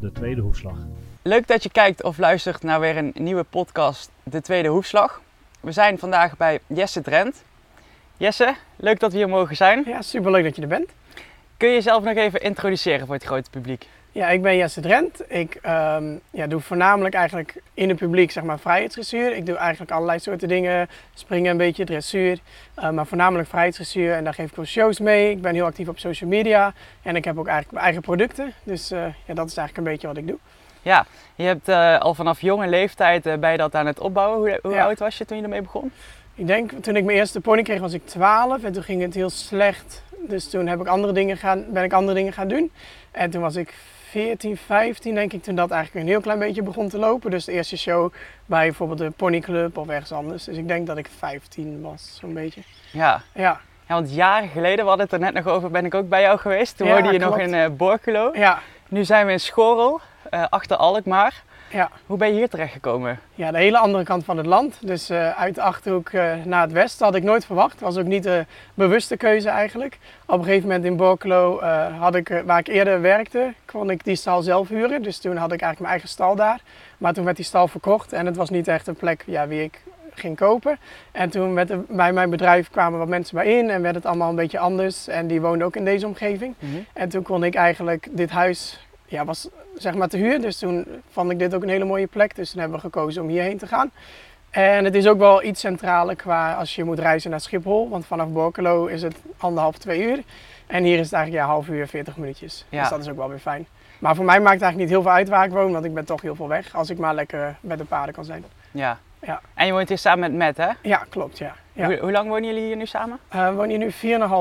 De Tweede Hoefslag. Leuk dat je kijkt of luistert naar weer een nieuwe podcast, De Tweede Hoefslag. We zijn vandaag bij Jesse Drent. Jesse, leuk dat we hier mogen zijn. Ja, superleuk dat je er bent. Kun je jezelf nog even introduceren voor het grote publiek? Ja, ik ben Jesse Drent. Ik ehm, ja, doe voornamelijk eigenlijk in het publiek zeg maar vrijheidsdressuur. Ik doe eigenlijk allerlei soorten dingen. Springen een beetje, dressuur. eh, maar voornamelijk vrijheidsdressuur. En daar geef ik wel shows mee. Ik ben heel actief op social media. En ik heb ook eigenlijk mijn eigen producten. Dus eh, ja, dat is eigenlijk een beetje wat ik doe. Ja, je hebt eh, al vanaf jonge leeftijd bij dat aan het opbouwen. Hoe, hoe Ja. oud was je toen je ermee begon? Ik denk, toen ik mijn eerste pony kreeg was ik 12 en toen ging het heel slecht. Dus toen heb ik andere dingen gaan, ben ik andere dingen gaan doen. En toen was ik 14, 15 denk ik, toen dat eigenlijk een heel klein beetje begon te lopen. Dus de eerste show bij bijvoorbeeld de ponyclub of ergens anders. Dus ik denk dat ik 15 was, zo'n beetje. Ja. Ja, ja, want jaren geleden, we hadden het er net nog over, ben ik ook bij jou geweest. Toen Ja, woonde je nog in eh Borculo. ja, Nu zijn we in Schorel, eh, achter Alkmaar. Ja. Hoe ben je hier terechtgekomen? Ja, de hele andere kant van het land. Dus eh, uit de Achterhoek eh, naar het westen had ik nooit verwacht. Was ook niet de bewuste keuze eigenlijk. Op een gegeven moment in Borculo, eh, had ik, waar ik eerder werkte, kon ik die stal zelf huren. Dus toen had ik eigenlijk mijn eigen stal daar. Maar toen werd die stal verkocht en het was niet echt een plek ja, wie ik ging kopen. En toen de- bij mijn bedrijf kwamen wat mensen bij in en werd het allemaal een beetje anders. En die woonden ook in deze omgeving. En toen kon ik eigenlijk dit huis, ja, was zeg maar te huur. Dus toen vond ik dit ook een hele mooie plek. Dus toen hebben we gekozen om hierheen te gaan. En het is ook wel iets centraler qua als je moet reizen naar Schiphol. Want vanaf Borculo is het anderhalf, twee uur. En hier is het eigenlijk ja, half uur, 40 minuutjes. Ja. Dus dat is ook wel weer fijn. Maar voor mij maakt het eigenlijk niet heel veel uit waar ik woon, want ik ben toch heel veel weg. Als ik maar lekker met de paarden kan zijn. Ja. Ja. En je woont hier samen met Matt, hè? Ja, klopt, ja. ja. Hoe, hoe lang wonen jullie hier nu samen? Eh, we wonen hier nu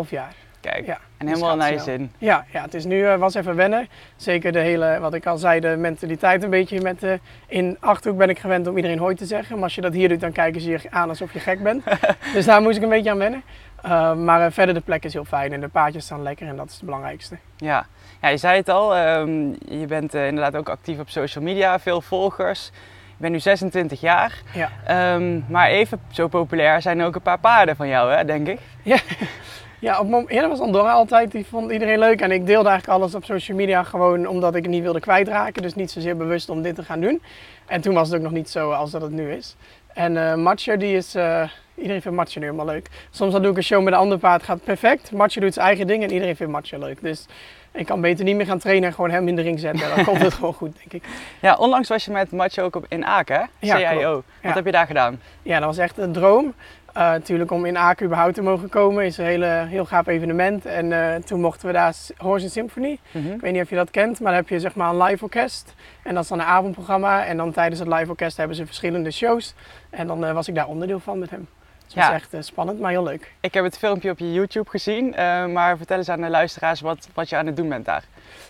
4,5 jaar. Kijk, Ja, en helemaal naar je zin. Ja, ja, het is nu eh, was even wennen. Zeker de hele, wat ik al zei, de mentaliteit een beetje met eh, in Achterhoek ben ik gewend om iedereen hoi te zeggen. Maar als je dat hier doet, dan kijken ze je aan alsof je gek bent. dus daar moest ik een beetje aan wennen. Uh, maar eh, verder de plek is heel fijn en de paardjes staan lekker en dat is het belangrijkste. Ja. ja, je zei het al, ehm, je bent inderdaad ook actief op social media, veel volgers. Je bent nu 26 jaar, Ja. Ehm, maar even zo populair zijn ook een paar paarden van jou, hè, denk ik. Ja, op het moment, eerder was Andorra altijd, die vond iedereen leuk. En ik deelde eigenlijk alles op social media gewoon omdat ik het niet wilde kwijtraken. Dus niet zozeer bewust om dit te gaan doen. En toen was het ook nog niet zo als dat het nu is. En eh Matje, die is, eh, iedereen vindt Matje nu helemaal leuk. Soms dan doe ik een show met een ander paard, gaat perfect. Matje doet zijn eigen ding en iedereen vindt Matje leuk. Dus ik kan beter niet meer gaan trainen en gewoon hem in de ring zetten. Dan komt het gewoon goed, denk ik. Ja, onlangs was je met Matje ook op, in Aken, hè? Ja, CIO. Wat Ja. heb je daar gedaan? Ja, dat was echt een droom. Eh, natuurlijk om in Aken überhaupt te mogen komen is een hele, heel gaaf evenement. En eh, toen mochten we daar Horse Symphony. Mhm. Ik weet niet of je dat kent, maar dan heb je zeg maar een live orkest. En dat is dan een avondprogramma. En dan tijdens het live orkest hebben ze verschillende shows. En dan eh, was ik daar onderdeel van met hem. Dus dat Ja. was echt spannend, maar heel leuk. Ik heb het filmpje op je YouTube gezien, maar vertel eens aan de luisteraars wat, wat je aan het doen bent daar.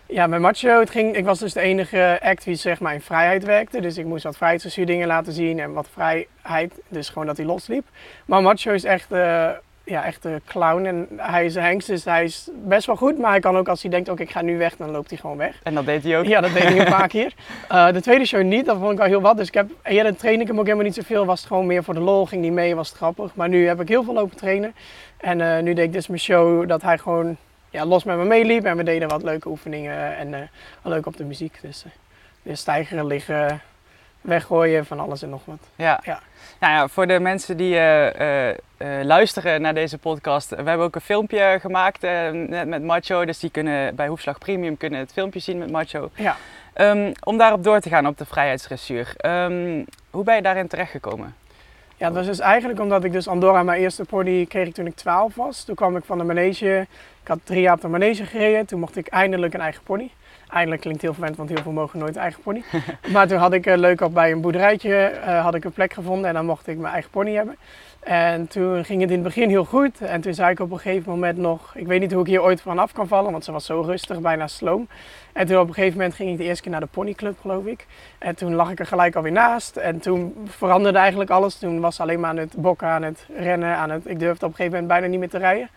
Ja, bij Macho, het ging, ik was dus de enige act die zeg maar in vrijheid werkte. Dus ik moest wat vrijheidsdressuur laten zien en wat vrijheid. Dus gewoon dat hij losliep. Maar Macho is echt, eh, ja, echt een clown. En hij is een hengst, dus hij is best wel goed. Maar hij kan ook als hij denkt, oké ik ga nu weg, dan loopt hij gewoon weg. En dat deed hij ook. Ja, dat deed hij een paar keer. Eh, de tweede show niet, dat vond ik wel heel wat. Dus ik heb, eerder trainde ik hem ook helemaal niet zoveel. Was het gewoon meer voor de lol, ging niet mee, was het grappig. Maar nu heb ik heel veel lopen trainen. En eh, nu deed ik dus mijn show dat hij gewoon ja, los met me meeliep. En we deden wat leuke oefeningen en eh, leuk op de muziek. Dus, dus stijgeren, liggen, weggooien, van alles en nog wat. Ja. Ja. Nou ja, voor de mensen die eh, luisteren naar deze podcast, we hebben ook een filmpje gemaakt net met Macho. Dus die kunnen bij Hoefslag Premium kunnen het filmpje zien met Macho. Ja. Ehm, om daarop door te gaan op de vrijheidsdressuur. Ehm, hoe ben je daarin terechtgekomen? Ja, dat was dus eigenlijk omdat ik dus Andorra, mijn eerste pony, kreeg ik toen ik 12 was. Toen kwam ik van de manege. Ik had drie jaar op de manege gereden. Toen mocht ik eindelijk een eigen pony. Eindelijk klinkt heel verwend, want heel veel mogen nooit een eigen pony. maar toen had ik eh, leuk op bij een boerderijtje eh, had ik een plek gevonden en dan mocht ik mijn eigen pony hebben. En toen ging het in het begin heel goed. En toen zei ik op een gegeven moment nog, ik weet niet hoe ik hier ooit vanaf kan vallen, want ze was zo rustig, bijna sloom. En toen op een gegeven moment ging ik de eerste keer naar de ponyclub, geloof ik. En toen lag ik er gelijk alweer naast. En toen veranderde eigenlijk alles. Toen was ze alleen maar aan het bokken, aan het rennen. Aan het, ik durfde op een gegeven moment bijna niet meer te rijden.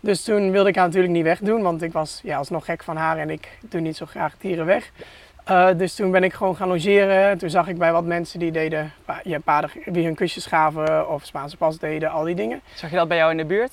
Dus toen wilde ik haar natuurlijk niet wegdoen, want ik was ja, alsnog gek van haar en ik doe niet zo graag dieren weg. Eh, dus toen ben ik gewoon gaan logeren. Toen zag ik bij wat mensen die deden, ja, paarden wie hun kusjes gaven of Spaanse pas deden, al die dingen. Zag je dat bij jou in de buurt?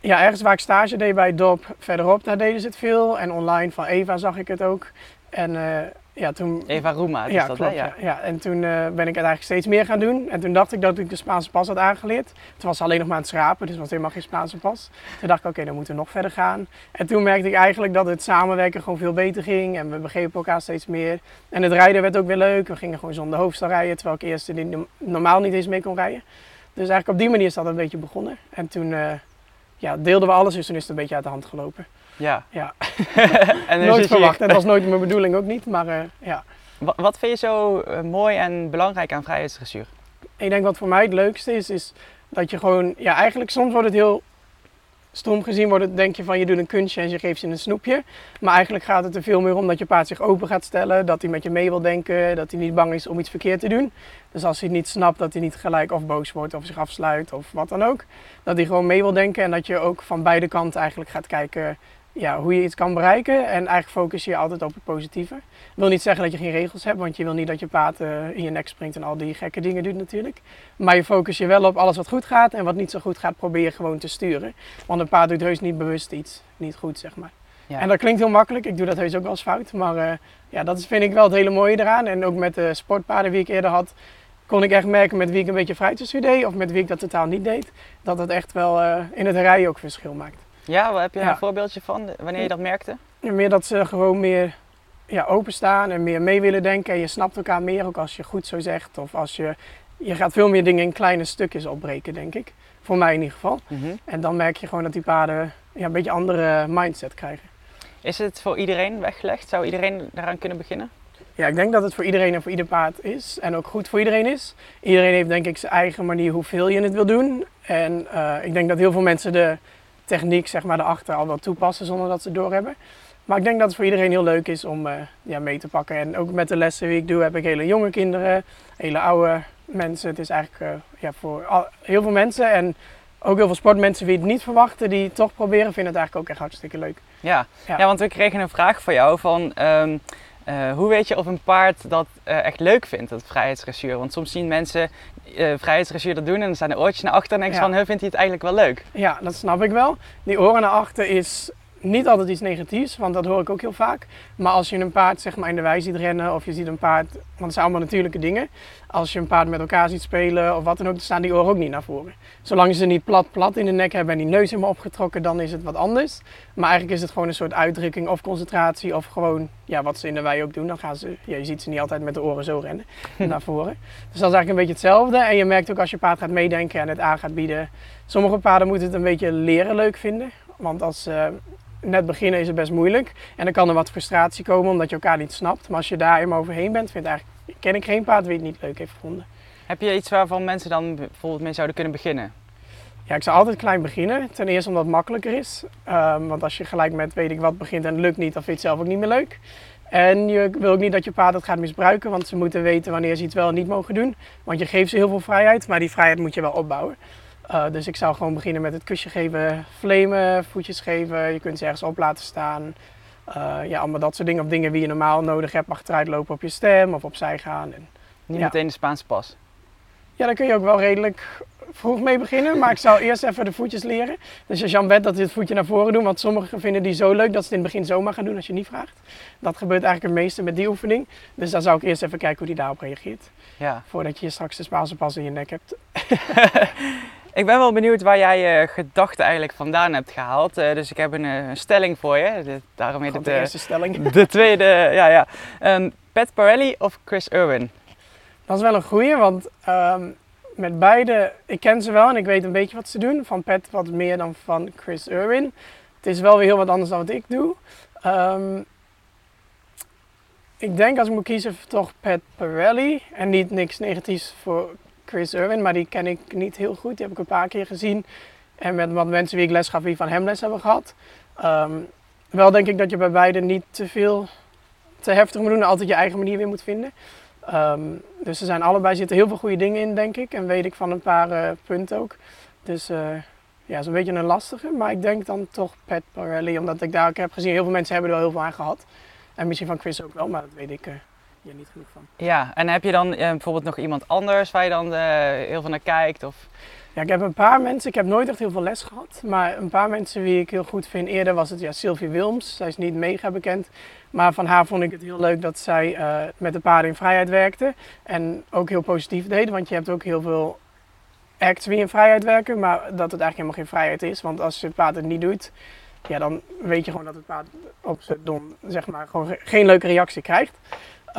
Ja, ergens waar ik stage deed bij dorp verderop, daar deden ze het veel. En online van Eva zag ik het ook. En eh, ja, toen... Eva Roema, is ja, dat klopt, ja. ja. En toen eh, ben ik het eigenlijk steeds meer gaan doen. En toen dacht ik dat ik de Spaanse pas had aangeleerd. Toen was ze alleen nog maar aan het schrapen, dus was helemaal geen Spaanse pas. Toen dacht ik, oké, dan moeten we nog verder gaan. En toen merkte ik eigenlijk dat het samenwerken gewoon veel beter ging. En we begrepen elkaar steeds meer. En het rijden werd ook weer leuk. We gingen gewoon zonder hoofdstel rijden, terwijl ik eerst normaal niet eens mee kon rijden. Dus eigenlijk op die manier is dat een beetje begonnen. En toen eh, ja, deelden we alles, dus toen is het een beetje uit de hand gelopen. Ja. Ja. en nooit je verwacht. En dat was nooit mijn bedoeling ook niet. Maar eh, ja, Wa- Wat vind je zo eh, mooi en belangrijk aan vrijheidsdressuur? ik denk wat voor mij het leukste is, is dat je gewoon, ja eigenlijk soms wordt het heel stom gezien, wordt het, denk je van je doet een kunstje en je geeft je een snoepje. Maar eigenlijk gaat het er veel meer om dat je paard zich open gaat stellen, dat hij met je mee wil denken, dat hij niet bang is om iets verkeerd te doen. Dus als hij het niet snapt, dat hij niet gelijk of boos wordt of zich afsluit of wat dan ook. Dat hij gewoon mee wil denken en dat je ook van beide kanten eigenlijk gaat kijken ja, hoe je iets kan bereiken. En eigenlijk focus je altijd op het positieve. Ik wil niet zeggen dat je geen regels hebt, want je wil niet dat je paard eh, in je nek springt en al die gekke dingen doet natuurlijk. Maar je focus je wel op alles wat goed gaat en wat niet zo goed gaat, probeer je gewoon te sturen. Want een paard doet heus niet bewust iets niet goed, zeg maar. Ja. En dat klinkt heel makkelijk, ik doe dat heus ook wel eens fout. Maar eh, ja, dat is, vind ik wel het hele mooie eraan. En ook met de sportpaarden die ik eerder had, kon ik echt merken met wie ik een beetje vrijtjesstuur deed of met wie ik dat totaal niet deed. Dat dat echt wel eh, in het rijden ook verschil maakt. Ja, waar heb je Ja. een voorbeeldje van, wanneer je dat merkte? Meer dat ze gewoon meer ja, openstaan en meer mee willen denken. En je snapt elkaar meer, ook als je goed zo zegt. Of als je, je gaat veel meer dingen in kleine stukjes opbreken, denk ik. Voor mij in ieder geval. Mhm. En dan merk je gewoon dat die paarden ja, een beetje andere mindset krijgen. Is het voor iedereen weggelegd? Zou iedereen daaraan kunnen beginnen? Ja, ik denk dat het voor iedereen en voor ieder paard is. En ook goed voor iedereen is. Iedereen heeft denk ik zijn eigen manier hoeveel je het wil doen. En eh, ik denk dat heel veel mensen de techniek zeg maar, erachter al wel toepassen zonder dat ze het doorhebben. Maar ik denk dat het voor iedereen heel leuk is om eh, ja, mee te pakken. En ook met de lessen die ik doe heb ik hele jonge kinderen, hele oude mensen. Het is eigenlijk eh, ja, voor al- heel veel mensen en ook heel veel sportmensen die het niet verwachten, die het toch proberen, vinden het eigenlijk ook echt hartstikke leuk. Ja. Ja. Ja. want we kregen een vraag van jou van... ehm, eh, hoe weet je of een paard dat echt leuk vindt, dat vrijheidsdressuur? Want soms zien mensen eh vrijheidsdressuur dat doen en dan staan de oortjes naar achter en Ja. van, "Huh, vindt hij het eigenlijk wel leuk? Ja, dat snap ik wel. Die oren naar achter is niet altijd iets negatiefs, want dat hoor ik ook heel vaak. Maar als je een paard zeg maar, in de wei ziet rennen of je ziet een paard, want het zijn allemaal natuurlijke dingen. Als je een paard met elkaar ziet spelen of wat dan ook, dan staan die oren ook niet naar voren. Zolang ze niet plat plat in de nek hebben en die neus helemaal opgetrokken, dan is het wat anders. Maar eigenlijk is het gewoon een soort uitdrukking of concentratie of gewoon ja, wat ze in de wei ook doen. Dan gaan ze, ja, je ziet ze niet altijd met de oren zo rennen naar voren. Dus dat is eigenlijk een beetje hetzelfde. En je merkt ook als je paard gaat meedenken en het aan gaat bieden. Sommige paarden moeten het een beetje leren leuk vinden. Want als ze net beginnen is het best moeilijk. En dan kan er wat frustratie komen omdat je elkaar niet snapt. Maar als je daar helemaal overheen bent, vind ik eigenlijk, ken ik geen paard die het niet leuk heeft gevonden. Heb je iets waarvan mensen dan bijvoorbeeld mee zouden kunnen beginnen? Ja, ik zou altijd klein beginnen. Ten eerste omdat het makkelijker is. Ehm, want als je gelijk met weet ik wat begint en het lukt niet, dan vind je het zelf ook niet meer leuk. En je wil ook niet dat je paard het gaat misbruiken, want ze moeten weten wanneer ze iets wel en niet mogen doen. Want je geeft ze heel veel vrijheid, maar die vrijheid moet je wel opbouwen. Eh, dus ik zou gewoon beginnen met het kusje geven, flamen, voetjes geven. Je kunt ze ergens op laten staan. Eh, ja, allemaal dat soort dingen. Of dingen die je normaal nodig hebt. Achteruit lopen op je stem of opzij gaan. En Niet Ja. meteen de Spaanse pas. ja, daar kun je ook wel redelijk vroeg mee beginnen. Maar ik zou eerst even de voetjes leren. Dus als Jan bent dat hij het voetje naar voren doet. Want sommigen vinden die zo leuk dat ze het in het begin zomaar gaan doen als je niet vraagt. Dat gebeurt eigenlijk het meeste met die oefening. Dus dan zou ik eerst even kijken hoe die daarop reageert. Ja. Voordat je straks de Spaanse pas in je nek hebt. Ik ben wel benieuwd waar jij je gedachten eigenlijk vandaan hebt gehaald. Eh, dus ik heb een, eh, een stelling voor je. De- daarom heet het de eh, eerste stelling. de tweede. Ja, ja. Ehm, Pat Parelli of Chris Irwin? Dat is wel een goeie, want ehm, met beide, ik ken ze wel en ik weet een beetje wat ze doen. Van Pat wat meer dan van Chris Irwin. Het is wel weer heel wat anders dan wat ik doe. Ehm, ik denk als ik moet kiezen toch Pat Pirelli. En niet niks negatiefs voor Chris Irwin, maar die ken ik niet heel goed. Die heb ik een paar keer gezien. En met wat mensen wie ik les gaf, die van hem les hebben gehad. Ehm, wel denk ik dat je bij beide niet te veel te heftig moet doen en altijd je eigen manier weer moet vinden. Ehm, dus er zijn allebei zitten heel veel goede dingen in, denk ik. En weet ik van een paar eh, punten ook. Dus eh ja, een beetje een lastige. Maar ik denk dan toch Pat Pirelli, omdat ik daar ook heb gezien, heel veel mensen hebben er wel heel veel aan gehad. En misschien van Chris ook wel, maar dat weet ik eh, hier niet genoeg van. Ja, en heb je dan eh, bijvoorbeeld nog iemand anders waar je dan eh, heel veel naar kijkt? Of... Ja, ik heb een paar mensen, ik heb nooit echt heel veel les gehad, maar een paar mensen wie ik heel goed vind. Eerder was het ja, Sylvie Wilms, zij is niet mega bekend, maar van haar vond ik het heel leuk dat zij eh, met de paarden in vrijheid werkte en ook heel positief deed, want je hebt ook heel veel acts die in vrijheid werken, maar dat het eigenlijk helemaal geen vrijheid is, want als het paard het niet doet, ja, dan weet je gewoon dat het paard op zijn dom, zeg maar, gewoon geen leuke reactie krijgt.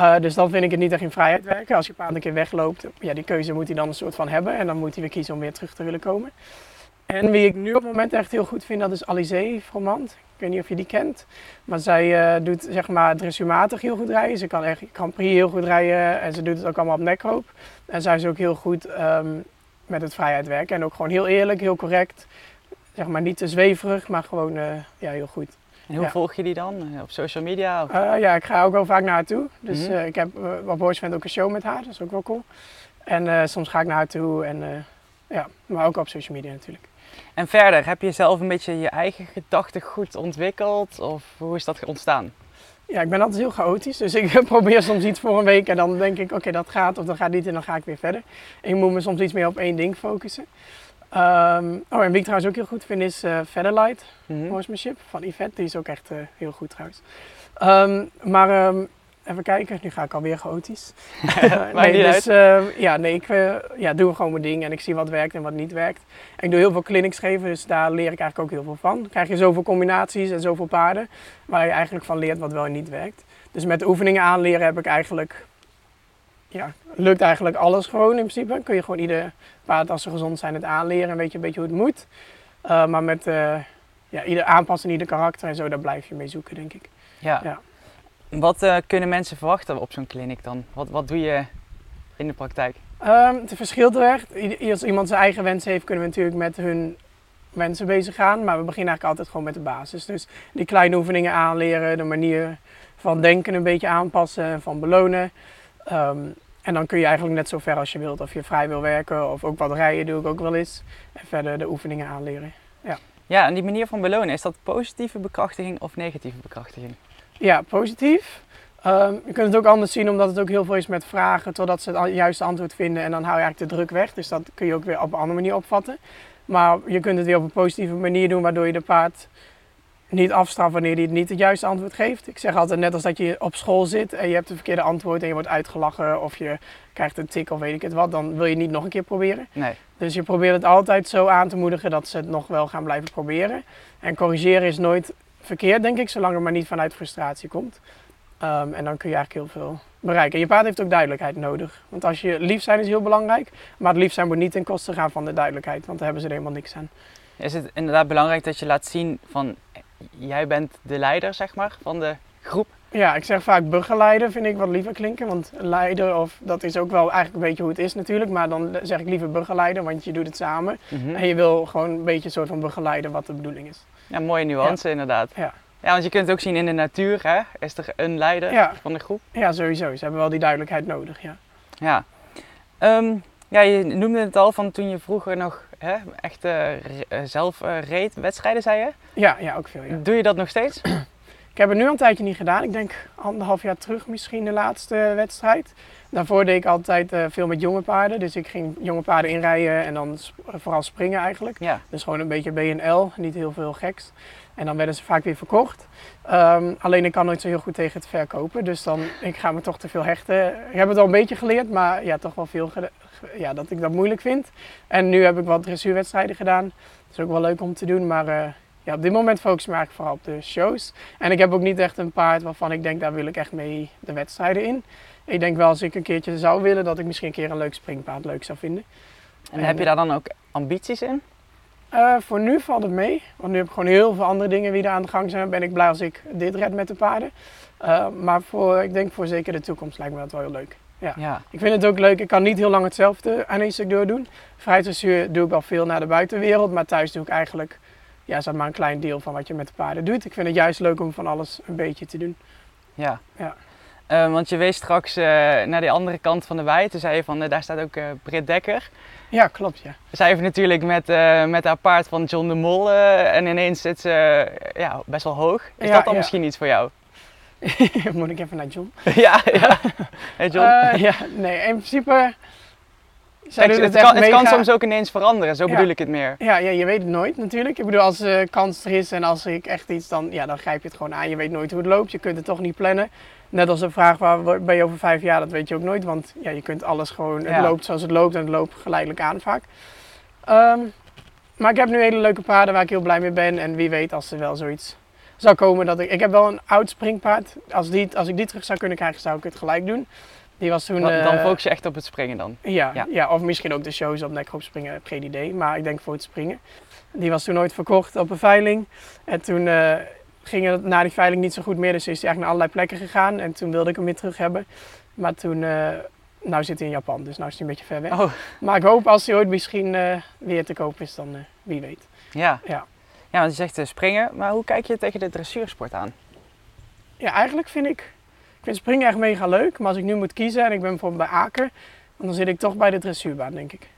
Uh, dus dan vind ik het niet echt in vrijheid werken. Als je paard een keer wegloopt, ja, die keuze moet hij dan een soort van hebben. En dan moet hij weer kiezen om weer terug te willen komen. En wie ik nu op het moment echt heel goed vind, dat is Alizé Fromant. Ik weet niet of je die kent. Maar zij uh, doet zeg maar dressuurmatig heel goed rijden. Ze kan echt Grand Prix heel goed rijden. En ze doet het ook allemaal op nekhoop. En zij is ook heel goed um, met het vrijheid werken. En ook gewoon heel eerlijk, heel correct. Zeg maar niet te zweverig, maar gewoon uh, ja, heel goed. En hoe volg je die dan? Op social media? Of? Uh, ja, ik ga ook wel vaak naar haar toe. Dus mm -hmm. uh, ik heb uh, op Boysvent ook een show met haar, dat is ook wel cool. En soms ga ik naar haar toe, en, ja, maar ook op social media natuurlijk. En verder, heb je zelf een beetje je eigen gedachtegoed ontwikkeld? Of hoe is dat ontstaan? Ja, ik ben altijd heel chaotisch. Dus ik probeer soms iets voor een week en dan denk ik, oké, okay, dat gaat of dat gaat niet en dan ga ik weer verder. Ik moet me soms iets meer op één ding focussen. Um, oh, en wie ik trouwens ook heel goed vind is uh, Featherlight mm -hmm. Horsemanship van Yvette. Die is ook echt uh, heel goed trouwens. Um, maar um, even kijken, nu ga ik alweer chaotisch. nee, dus, ja, nee, ik uh, ja, doe gewoon mijn ding en ik zie wat werkt en wat niet werkt. En ik doe heel veel clinics geven, dus daar leer ik eigenlijk ook heel veel van. Dan krijg je zoveel combinaties en zoveel paarden waar je eigenlijk van leert wat wel en niet werkt. Dus met de oefeningen aanleren heb ik eigenlijk ja, lukt eigenlijk alles gewoon in principe. Kun je gewoon ieder paard als ze gezond zijn het aanleren en weet je een beetje hoe het moet. Uh, maar met uh, ja, ieder aanpassen, ieder karakter en zo, daar blijf je mee zoeken denk ik. Ja. ja. Wat uh, kunnen mensen verwachten op zo'n kliniek dan? Wat, wat doe je in de praktijk? Um, het verschilt er echt. Als iemand zijn eigen wens heeft, kunnen we natuurlijk met hun wensen bezig gaan. Maar we beginnen eigenlijk altijd gewoon met de basis. Dus die kleine oefeningen aanleren, de manier van denken een beetje aanpassen, van belonen. Um, en dan kun je eigenlijk net zo ver als je wilt. Of je vrij wil werken of ook wat rijden doe ik ook wel eens. En verder de oefeningen aanleren. Ja, ja en die manier van belonen, is dat positieve bekrachtiging of negatieve bekrachtiging? Ja, positief. Um, je kunt het ook anders zien omdat het ook heel veel is met vragen totdat ze het juiste antwoord vinden. En dan hou je eigenlijk de druk weg. Dus dat kun je ook weer op een andere manier opvatten. Maar je kunt het weer op een positieve manier doen waardoor je de paard niet afstraffen wanneer hij het niet het juiste antwoord geeft. Ik zeg altijd net als dat je op school zit en je hebt het verkeerde antwoord en je wordt uitgelachen of je krijgt een tik of weet ik het wat, dan wil je niet nog een keer proberen. Nee. Dus je probeert het altijd zo aan te moedigen dat ze het nog wel gaan blijven proberen. En corrigeren is nooit verkeerd, denk ik, zolang het maar niet vanuit frustratie komt. Um, en dan kun je eigenlijk heel veel bereiken. En je paard heeft ook duidelijkheid nodig. Want als je lief zijn is heel belangrijk, maar het lief zijn moet niet ten koste gaan van de duidelijkheid, want daar hebben ze er helemaal niks aan. Is het inderdaad belangrijk dat je laat zien van jij bent de leider, zeg maar, van de groep. Ja, ik zeg vaak begeleider, vind ik wat liever klinken. Want leider, of dat is ook wel eigenlijk een beetje hoe het is natuurlijk. Maar dan zeg ik liever begeleider, want je doet het samen. Mm -hmm. En je wil gewoon een beetje een soort van begeleiden wat de bedoeling is. Ja, mooie nuance ja. inderdaad. Ja. ja, want je kunt het ook zien in de natuur, hè? Is er een leider ja. van de groep? Ja, sowieso. Ze hebben wel die duidelijkheid nodig, ja. Ja. Um, ja, je noemde het al van toen je vroeger nog hè, echt uh, zelf uh, reed, wedstrijden zei je? Ja, ja, ook veel. Ja. Doe je dat nog steeds? ik heb het nu al een tijdje niet gedaan. Ik denk anderhalf jaar terug misschien de laatste wedstrijd. Daarvoor deed ik altijd veel met jonge paarden. Dus ik ging jonge paarden inrijden en dan vooral springen eigenlijk. Ja. Dus gewoon een beetje BNL, niet heel veel geks. En dan werden ze vaak weer verkocht. Um, alleen ik kan nooit zo heel goed tegen het verkopen. Dus dan, ik ga me toch te veel hechten. Ik heb het al een beetje geleerd, maar ja, toch wel veel ja, dat ik dat moeilijk vind. En nu heb ik wat dressuurwedstrijden gedaan. Dat is ook wel leuk om te doen, maar uh, ja, op dit moment focus ik me eigenlijk vooral op de shows. En ik heb ook niet echt een paard waarvan ik denk, daar wil ik echt mee de wedstrijden in. Ik denk wel als ik een keertje zou willen, dat ik misschien een keer een leuk springpaard leuk zou vinden. En, en heb je daar dan ook ambities in? Uh, voor nu valt het mee, want nu heb ik gewoon heel veel andere dingen die er aan de gang zijn. Ben ik blij als ik dit red met de paarden. Uh, maar voor, ik denk voor zeker de toekomst lijkt me dat wel heel leuk. Ja. ja. Ik vind het ook leuk, ik kan niet heel lang hetzelfde aan één stuk doordoen. Vrijheidsdressuur doe ik wel veel naar de buitenwereld, maar thuis doe ik eigenlijk ja, zeg maar een klein deel van wat je met de paarden doet. Ik vind het juist leuk om van alles een beetje te doen. Ja. ja. Uh, want je wees straks uh, naar de andere kant van de wei. Toen zei je van, uh, daar staat ook Britt Dekker. Ja, klopt ja. Zij heeft natuurlijk met, met haar paard van John de Mol en ineens zit ze ja, best wel hoog. Is Ja, dat dan ja. misschien iets voor jou? Moet ik even naar John? ja, ja. Hey John. Eh, ja, nee, in principe. Kijk, het, kan, het kan soms ook ineens veranderen, zo Ja. bedoel ik het meer. Ja, ja, je weet het nooit natuurlijk. Ik bedoel, als de kans er is en als ik echt iets, dan, ja, dan grijp je het gewoon aan. Je weet nooit hoe het loopt, je kunt het toch niet plannen. Net als de vraag, waar ben je over vijf jaar, dat weet je ook nooit. Want ja, je kunt alles gewoon, het Ja. loopt zoals het loopt en het loopt geleidelijk aan vaak. Ehm, maar ik heb nu hele leuke paarden waar ik heel blij mee ben. En wie weet als er wel zoiets zou komen dat ik... Ik heb wel een oud springpaard. Als, die, als ik die terug zou kunnen krijgen, zou ik het gelijk doen. Die was toen... Dan, dan eh, focus je echt op het springen dan. ja, Ja. ja. of misschien ook de shows op nekgroep springen, heb geen idee. Maar ik denk voor het springen. Die was toen ooit verkocht op een veiling. En toen eh, ging het na die veiling niet zo goed meer. Dus is hij eigenlijk naar allerlei plekken gegaan. En toen wilde ik hem weer terug hebben. Maar toen, eh nou zit hij in Japan, dus nou is hij een beetje ver weg. Oh, Maar ik hoop als hij ooit misschien eh, weer te koop is, dan eh, wie weet. ja. Ja. Ja, want je zegt springen, maar hoe kijk je tegen de dressuursport aan? Ja, eigenlijk vind ik, ik vind springen echt mega leuk. Maar als ik nu moet kiezen en ik ben bijvoorbeeld bij Aken, dan zit ik toch bij de dressuurbaan, denk ik.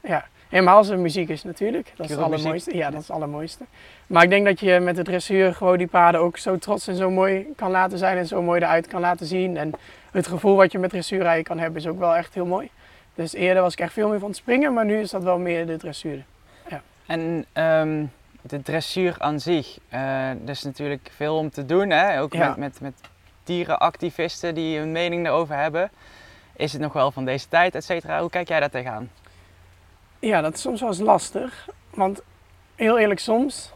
Ja, helemaal als er muziek is natuurlijk. Dat is het allermooiste. Ja, dat is het allermooiste. Maar ik denk dat je met de dressuur gewoon die paarden ook zo trots en zo mooi kan laten zijn en zo mooi eruit kan laten zien. En het gevoel wat je met dressuurrijden kan hebben is ook wel echt heel mooi. Dus eerder was ik echt veel meer van het springen, maar nu is dat wel meer de dressuur. En ehm, de dressuur aan zich, eh er is natuurlijk veel om te doen, hè? ook Ja. met, met, met dierenactivisten die een mening erover hebben. Is het nog wel van deze tijd, et cetera? Hoe kijk jij daar tegenaan? Ja, dat is soms wel eens lastig. Want heel eerlijk, soms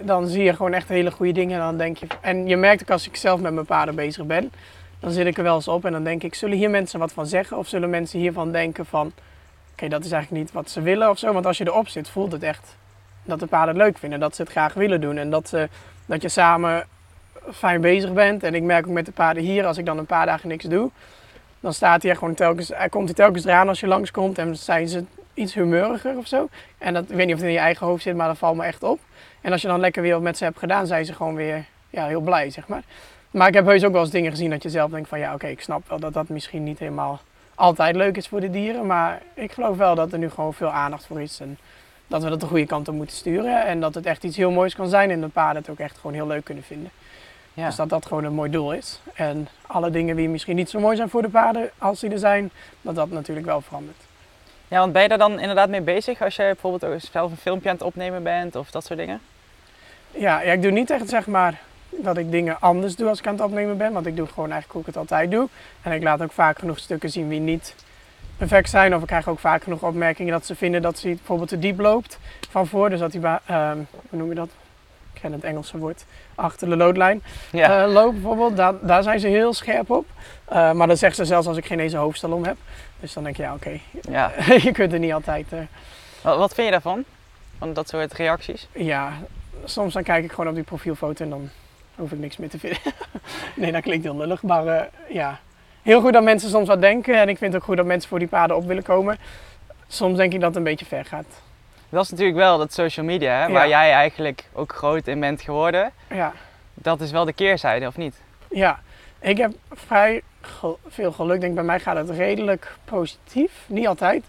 dan zie je gewoon echt hele goede dingen. En dan denk je, en je merkt ook als ik zelf met mijn paarden bezig ben, dan zit ik er wel eens op en dan denk ik, zullen hier mensen wat van zeggen? Of zullen mensen hiervan denken van, oké, dat is eigenlijk niet wat ze willen of zo. Want als je erop zit, voelt het echt dat de paarden het leuk vinden, dat ze het graag willen doen. En dat, ze, dat je samen fijn bezig bent. En ik merk ook met de paarden hier, als ik dan een paar dagen niks doe, dan staat hij gewoon telkens, hij komt hij telkens eraan als je langskomt en zijn ze iets humeuriger of zo. En dat, ik weet niet of het in je eigen hoofd zit, maar dat valt me echt op. En als je dan lekker weer wat met ze hebt gedaan, zijn ze gewoon weer ja, heel blij, zeg maar. Maar ik heb heus ook wel eens dingen gezien dat je zelf denkt van ja, oké, ik snap wel dat dat misschien niet helemaal altijd leuk is voor de dieren. Maar ik geloof wel dat er nu gewoon veel aandacht voor is. En dat we dat de goede kant op moeten sturen. En dat het echt iets heel moois kan zijn en de paarden het ook echt gewoon heel leuk kunnen vinden. Ja. Dus dat dat gewoon een mooi doel is. En alle dingen die misschien niet zo mooi zijn voor de paarden, als die er zijn, dat dat natuurlijk wel verandert. ja, want ben je daar dan inderdaad mee bezig als je bijvoorbeeld ook zelf een filmpje aan het opnemen bent of dat soort dingen? Ja, ja, ik doe niet echt zeg maar dat ik dingen anders doe als ik aan het opnemen ben. Want ik doe gewoon eigenlijk hoe ik het altijd doe. En ik laat ook vaak genoeg stukken zien die niet perfect zijn. Of ik krijg ook vaak genoeg opmerkingen dat ze vinden dat ze bijvoorbeeld te diep loopt van voor. Dus dat ba- ehm, hoe noem je dat? Ken het Engelse woord. Achter de loodlijn Ja. eh, loopt bijvoorbeeld. Daar, daar zijn ze heel scherp op. Eh, maar dat zegt ze zelfs als ik geen deze hoofdstel om heb. Dus dan denk je, ja oké, ja. je kunt er niet altijd... eh, Wat, wat vind je daarvan? Van dat soort reacties? Ja, soms dan kijk ik gewoon op die profielfoto en dan hoef ik niks meer te vinden. nee, dat klinkt heel lullig, maar ja. Heel goed dat mensen soms wat denken en ik vind het ook goed dat mensen voor die paden op willen komen. Soms denk ik dat het een beetje ver gaat. Dat is natuurlijk wel dat social media, hè, waar jij eigenlijk ook groot in bent geworden. Ja, Dat is wel de keerzijde, of niet? ja. ik heb vrij ge- veel geluk. Ik denk bij mij gaat het redelijk positief. Niet altijd.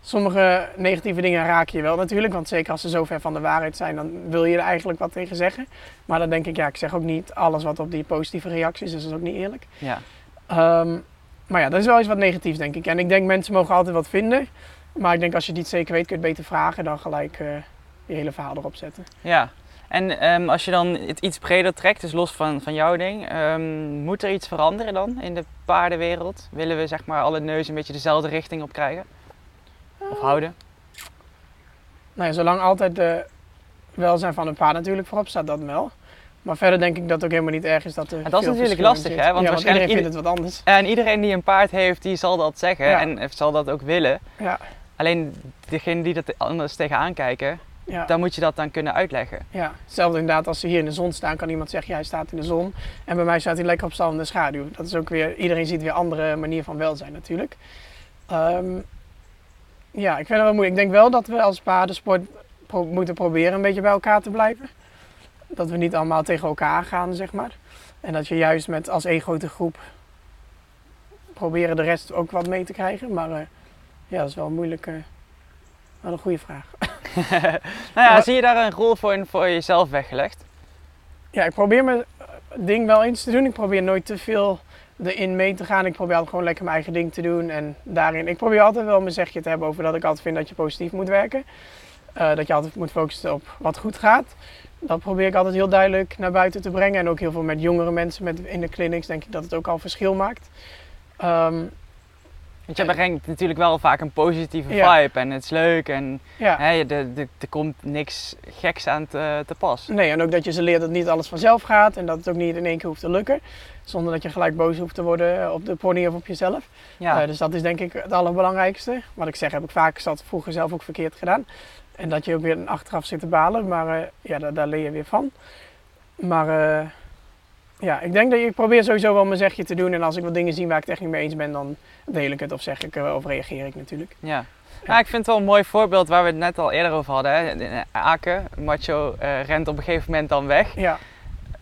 Sommige negatieve dingen raak je wel natuurlijk, want zeker als ze zo ver van de waarheid zijn, dan wil je er eigenlijk wat tegen zeggen. Maar dan denk ik, ja, ik zeg ook niet alles wat op die positieve reacties, dus dat is ook niet eerlijk. Ja. Ehm, maar ja, dat is wel iets wat negatiefs, denk ik. En ik denk, mensen mogen altijd wat vinden. Maar ik denk, als je het niet zeker weet, kun je het beter vragen dan gelijk eh, je hele verhaal erop zetten. Ja. En ehm, als je dan het iets breder trekt, dus los van, van jouw ding, ehm, moet er iets veranderen dan in de paardenwereld? Willen we zeg maar alle neuzen een beetje dezelfde richting op krijgen? Of houden? Nou ja, zolang altijd de welzijn van een paard natuurlijk voorop staat, dat wel. Maar verder denk ik dat het ook helemaal niet erg is dat er En dat is natuurlijk lastig, hè, want ja, waarschijnlijk iedereen vindt het wat anders. En iedereen die een paard heeft, die zal dat zeggen Ja. en zal dat ook willen. Ja, Alleen degene die dat anders tegenaan kijken, ja, dan moet je dat dan kunnen uitleggen. ja. Hetzelfde inderdaad als ze hier in de zon staan, kan iemand zeggen, ja, hij staat in de zon. En bij mij staat hij lekker op stand in de schaduw. Dat is ook weer, iedereen ziet weer een andere manier van welzijn natuurlijk. Ehm, ja, ik vind het wel moeilijk. Ik denk wel dat we als paardensport pro- moeten proberen een beetje bij elkaar te blijven. Dat we niet allemaal tegen elkaar gaan, zeg maar. En dat je juist met als één grote groep proberen de rest ook wat mee te krijgen. Maar eh, ja, dat is wel een moeilijke, wel een goede vraag. nou ja, Maar- zie je daar een rol voor, voor jezelf weggelegd? Ja, ik probeer mijn ding wel eens te doen. Ik probeer nooit te veel erin mee te gaan. Ik probeer altijd gewoon lekker mijn eigen ding te doen. En daarin, ik probeer altijd wel mijn zegje te hebben over dat ik altijd vind dat je positief moet werken. Eh, dat je altijd moet focussen op wat goed gaat. Dat probeer ik altijd heel duidelijk naar buiten te brengen. En ook heel veel met jongere mensen met, in de clinics denk ik dat het ook al verschil maakt. Ehm, Want je brengt natuurlijk wel vaak een positieve Ja. vibe en het is leuk en ja. hè, er komt niks geks aan te, te pas. Nee, en ook dat je ze leert dat niet alles vanzelf gaat en dat het ook niet in één keer hoeft te lukken. Zonder dat je gelijk boos hoeft te worden op de pony of op jezelf. Ja, Eh, dus dat is denk ik het allerbelangrijkste. Wat ik zeg, heb ik vaak zat vroeger zelf ook verkeerd gedaan. En dat je ook weer achteraf zit te balen, maar eh, ja, daar, daar leer je weer van. Maar eh, ja, ik denk dat ik probeer sowieso wel mijn zegje te doen. En als ik wat dingen zie waar ik het echt niet mee eens ben, dan deel ik het of zeg ik er of reageer ik natuurlijk. ja. Nou, ik vind het wel een mooi voorbeeld waar we het net al eerder over hadden. Hè. Aken, Macho, eh, rent op een gegeven moment dan weg. Ja,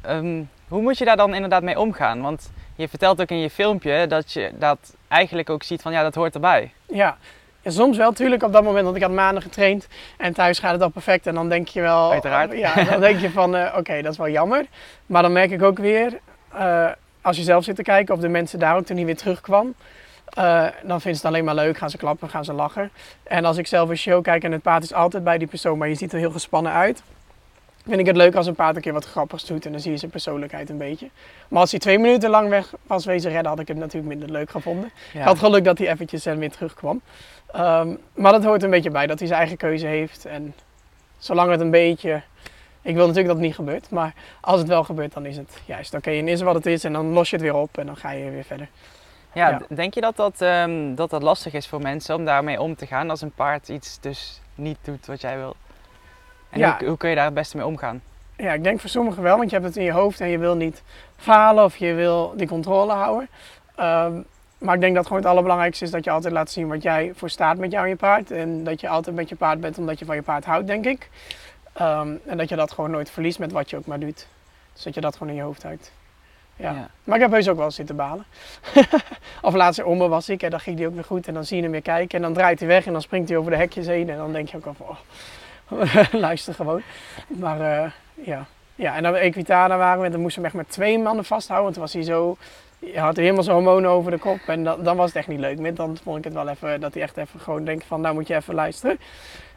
Ehm, hoe moet je daar dan inderdaad mee omgaan? Want je vertelt ook in je filmpje dat je dat eigenlijk ook ziet van ja, dat hoort erbij. ja. Soms wel, natuurlijk op dat moment, want ik had maanden getraind en thuis gaat het al perfect. En dan denk je wel, Uiteraard. ja, dan denk je van, eh, oké, dat is wel jammer. Maar dan merk ik ook weer, eh, als je zelf zit te kijken of de mensen daar ook toen niet weer terugkwam. eh, dan vinden ze het alleen maar leuk, gaan ze klappen, gaan ze lachen. En als ik zelf een show kijk en het paard is altijd bij die persoon, maar je ziet er heel gespannen uit. Vind ik het leuk als een paard een keer wat grappigs doet en dan zie je zijn persoonlijkheid een beetje. Maar als hij twee minuten lang weg was wezen redden, had ik het natuurlijk minder leuk gevonden. Ja. Ik had geluk dat hij eventjes en weer terugkwam. Ehm, maar dat hoort een beetje bij, dat hij zijn eigen keuze heeft. En zolang het een beetje... Ik wil natuurlijk dat het niet gebeurt, maar als het wel gebeurt, dan is het juist oké. En is wat het is en dan los je het weer op en dan ga je weer verder. Ja, denk je dat dat, ehm, dat dat lastig is voor mensen om daarmee om te gaan als een paard iets dus niet doet wat jij wil? En Ja. hoe, hoe kun je daar het beste mee omgaan? Ja, ik denk voor sommigen wel, want je hebt het in je hoofd en je wil niet falen of je wil die controle houden. Ehm, maar ik denk dat gewoon het allerbelangrijkste is dat je altijd laat zien wat jij voor staat met jou en je paard. En dat je altijd met je paard bent omdat je van je paard houdt, denk ik. Ehm, en dat je dat gewoon nooit verliest met wat je ook maar doet. Dus dat je dat gewoon in je hoofd houdt. Ja. Ja. Maar ik heb heus ook wel eens zitten balen. of laatst in Ommer was ik en dan ging die ook weer goed. En dan zie je hem weer kijken en dan draait hij weg en dan springt hij over de hekjes heen. En dan denk je ook wel van, oh, luister gewoon. Maar eh, ja. ja, en dan bij Equitana waren we dan moesten we echt met twee mannen vasthouden. Want toen was hij zo, hij had helemaal zijn hormonen over de kop. En dan, dan was het echt niet leuk meer. Dan vond ik het wel even, dat hij echt even gewoon denkt van, nou moet je even luisteren.